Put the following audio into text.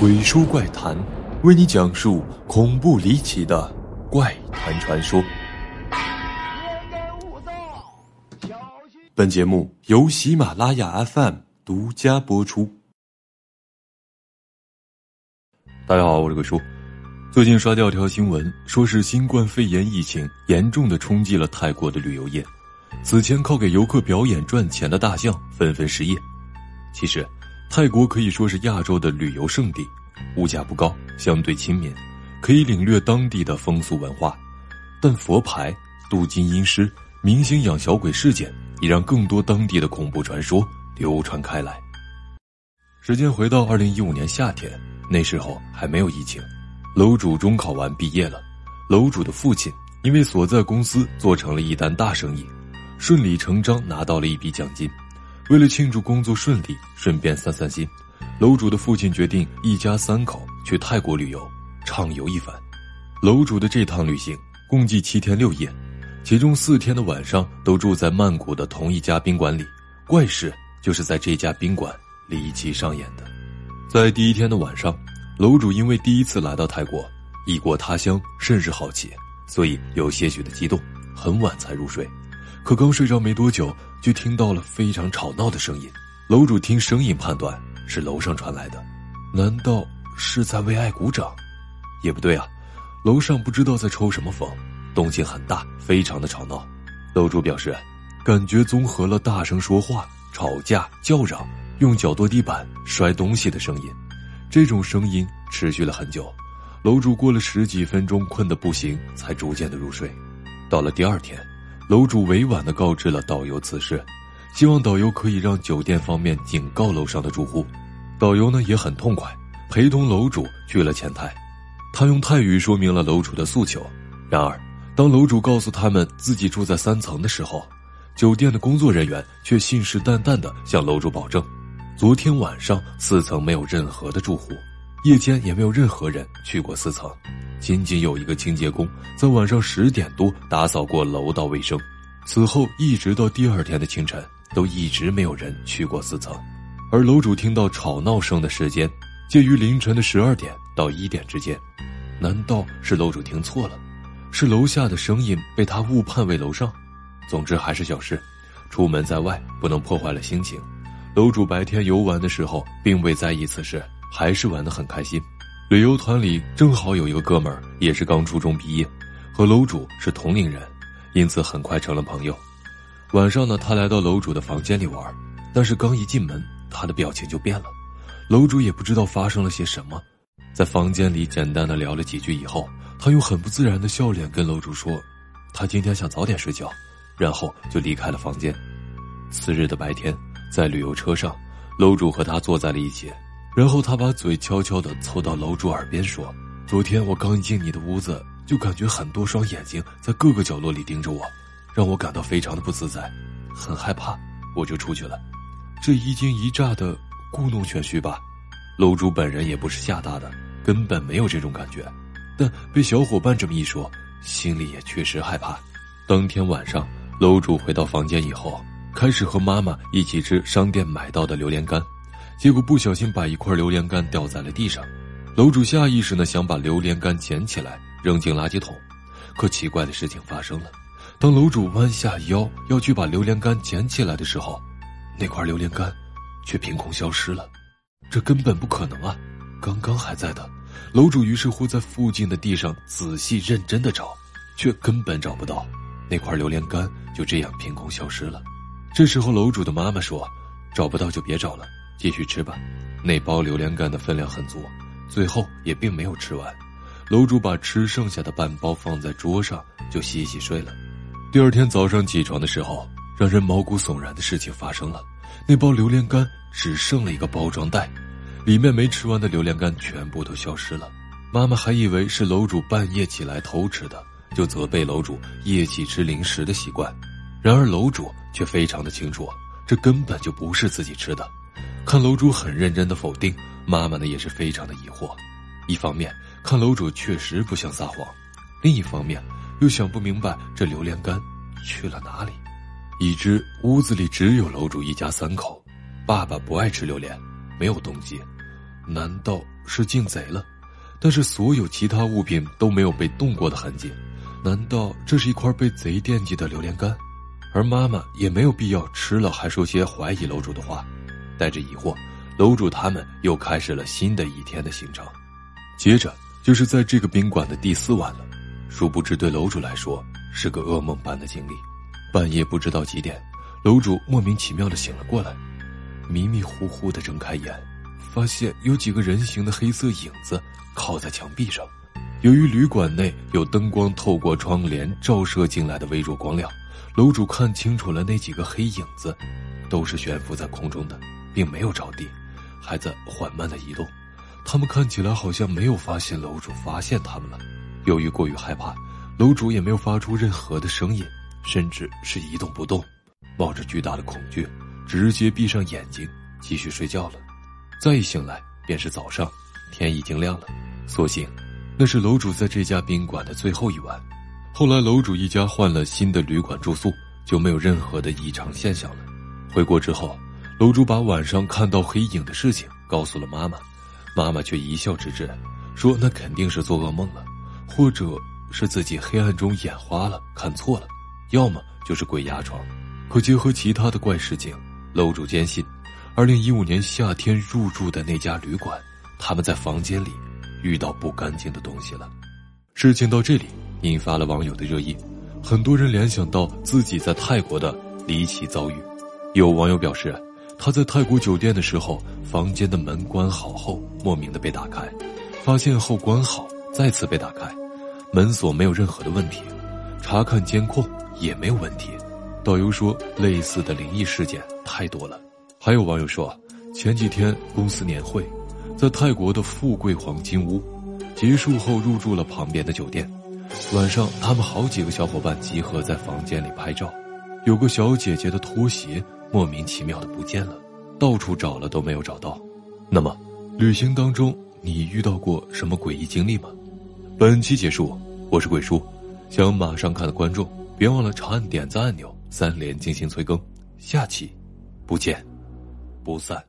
鬼叔怪谈，为你讲述恐怖离奇的怪谈传说。本节目由喜马拉雅 FM 独家播出。大家好，我是鬼叔。最近刷掉条新闻，说是新冠肺炎疫情严重的冲击了泰国的旅游业，此前靠给游客表演赚钱的大象纷纷失业。其实。泰国可以说是亚洲的旅游胜地，物价不高，相对亲民，可以领略当地的风俗文化。但佛牌、镀金阴尸、明星养小鬼事件，也让更多当地的恐怖传说流传开来。时间回到二零一五年夏天，那时候还没有疫情，楼主中考完毕业了，楼主的父亲因为所在公司做成了一单大生意，顺理成章拿到了一笔奖金。为了庆祝工作顺利，顺便散散心，楼主的父亲决定一家三口去泰国旅游，畅游一番。楼主的这趟旅行共计七天六夜，其中四天的晚上都住在曼谷的同一家宾馆里。怪事就是在这家宾馆离奇上演的。在第一天的晚上，楼主因为第一次来到泰国，异国他乡，甚是好奇，所以有些许的激动，很晚才入睡。可刚睡着没多久。就听到了非常吵闹的声音，楼主听声音判断是楼上传来的，难道是在为爱鼓掌？也不对啊，楼上不知道在抽什么风，动静很大，非常的吵闹。楼主表示，感觉综合了大声说话、吵架、叫嚷、用脚跺地板、摔东西的声音，这种声音持续了很久。楼主过了十几分钟，困得不行，才逐渐的入睡。到了第二天。楼主委婉的告知了导游此事，希望导游可以让酒店方面警告楼上的住户。导游呢也很痛快，陪同楼主去了前台。他用泰语说明了楼主的诉求。然而，当楼主告诉他们自己住在三层的时候，酒店的工作人员却信誓旦旦的向楼主保证，昨天晚上四层没有任何的住户，夜间也没有任何人去过四层。仅仅有一个清洁工在晚上十点多打扫过楼道卫生，此后一直到第二天的清晨，都一直没有人去过四层。而楼主听到吵闹声的时间，介于凌晨的十二点到一点之间。难道是楼主听错了？是楼下的声音被他误判为楼上？总之还是小事，出门在外不能破坏了心情。楼主白天游玩的时候并未在意此事，还是玩得很开心。旅游团里正好有一个哥们儿，也是刚初中毕业，和楼主是同龄人，因此很快成了朋友。晚上呢，他来到楼主的房间里玩，但是刚一进门，他的表情就变了。楼主也不知道发生了些什么，在房间里简单的聊了几句以后，他用很不自然的笑脸跟楼主说：“他今天想早点睡觉。”然后就离开了房间。次日的白天，在旅游车上，楼主和他坐在了一起。然后他把嘴悄悄地凑到楼主耳边说：“昨天我刚一进你的屋子，就感觉很多双眼睛在各个角落里盯着我，让我感到非常的不自在，很害怕，我就出去了。这一惊一乍的故弄玄虚吧？楼主本人也不是吓大的，根本没有这种感觉，但被小伙伴这么一说，心里也确实害怕。当天晚上，楼主回到房间以后，开始和妈妈一起吃商店买到的榴莲干。”结果不小心把一块榴莲干掉在了地上，楼主下意识呢想把榴莲干捡起来扔进垃圾桶，可奇怪的事情发生了，当楼主弯下腰要去把榴莲干捡起来的时候，那块榴莲干却凭空消失了，这根本不可能啊！刚刚还在的，楼主于是乎在附近的地上仔细认真的找，却根本找不到那块榴莲干，就这样凭空消失了。这时候楼主的妈妈说：“找不到就别找了。”继续吃吧，那包榴莲干的分量很足，最后也并没有吃完。楼主把吃剩下的半包放在桌上，就洗洗睡了。第二天早上起床的时候，让人毛骨悚然的事情发生了：那包榴莲干只剩了一个包装袋，里面没吃完的榴莲干全部都消失了。妈妈还以为是楼主半夜起来偷吃的，就责备楼主夜起吃零食的习惯。然而楼主却非常的清楚，这根本就不是自己吃的。看楼主很认真的否定，妈妈呢也是非常的疑惑。一方面看楼主确实不像撒谎，另一方面又想不明白这榴莲干去了哪里。已知屋子里只有楼主一家三口，爸爸不爱吃榴莲，没有动机；难道是进贼了？但是所有其他物品都没有被动过的痕迹，难道这是一块被贼惦记的榴莲干？而妈妈也没有必要吃了还说些怀疑楼主的话。带着疑惑，楼主他们又开始了新的一天的行程。接着就是在这个宾馆的第四晚了。殊不知，对楼主来说是个噩梦般的经历。半夜不知道几点，楼主莫名其妙的醒了过来，迷迷糊糊的睁开眼，发现有几个人形的黑色影子靠在墙壁上。由于旅馆内有灯光透过窗帘照射进来的微弱光亮，楼主看清楚了那几个黑影子，都是悬浮在空中的，并没有着地，还在缓慢的移动。他们看起来好像没有发现楼主发现他们了。由于过于害怕，楼主也没有发出任何的声音。甚至是一动不动，冒着巨大的恐惧，直接闭上眼睛继续睡觉了。再一醒来便是早上，天已经亮了。所幸，那是楼主在这家宾馆的最后一晚。后来楼主一家换了新的旅馆住宿，就没有任何的异常现象了。回国之后，楼主把晚上看到黑影的事情告诉了妈妈，妈妈却一笑置之，说那肯定是做噩梦了，或者是自己黑暗中眼花了，看错了。要么就是鬼压床，可结合其他的怪事情，楼主坚信，二零一五年夏天入住的那家旅馆，他们在房间里遇到不干净的东西了。事情到这里引发了网友的热议，很多人联想到自己在泰国的离奇遭遇。有网友表示，他在泰国酒店的时候，房间的门关好后莫名的被打开，发现后关好，再次被打开，门锁没有任何的问题，查看监控。也没有问题，导游说类似的灵异事件太多了。还有网友说，前几天公司年会，在泰国的富贵黄金屋结束后入住了旁边的酒店。晚上，他们好几个小伙伴集合在房间里拍照，有个小姐姐的拖鞋莫名其妙的不见了，到处找了都没有找到。那么，旅行当中你遇到过什么诡异经历吗？本期结束，我是鬼叔，想马上看的观众。别忘了长按点赞按钮，三连进行催更，下期不见不散。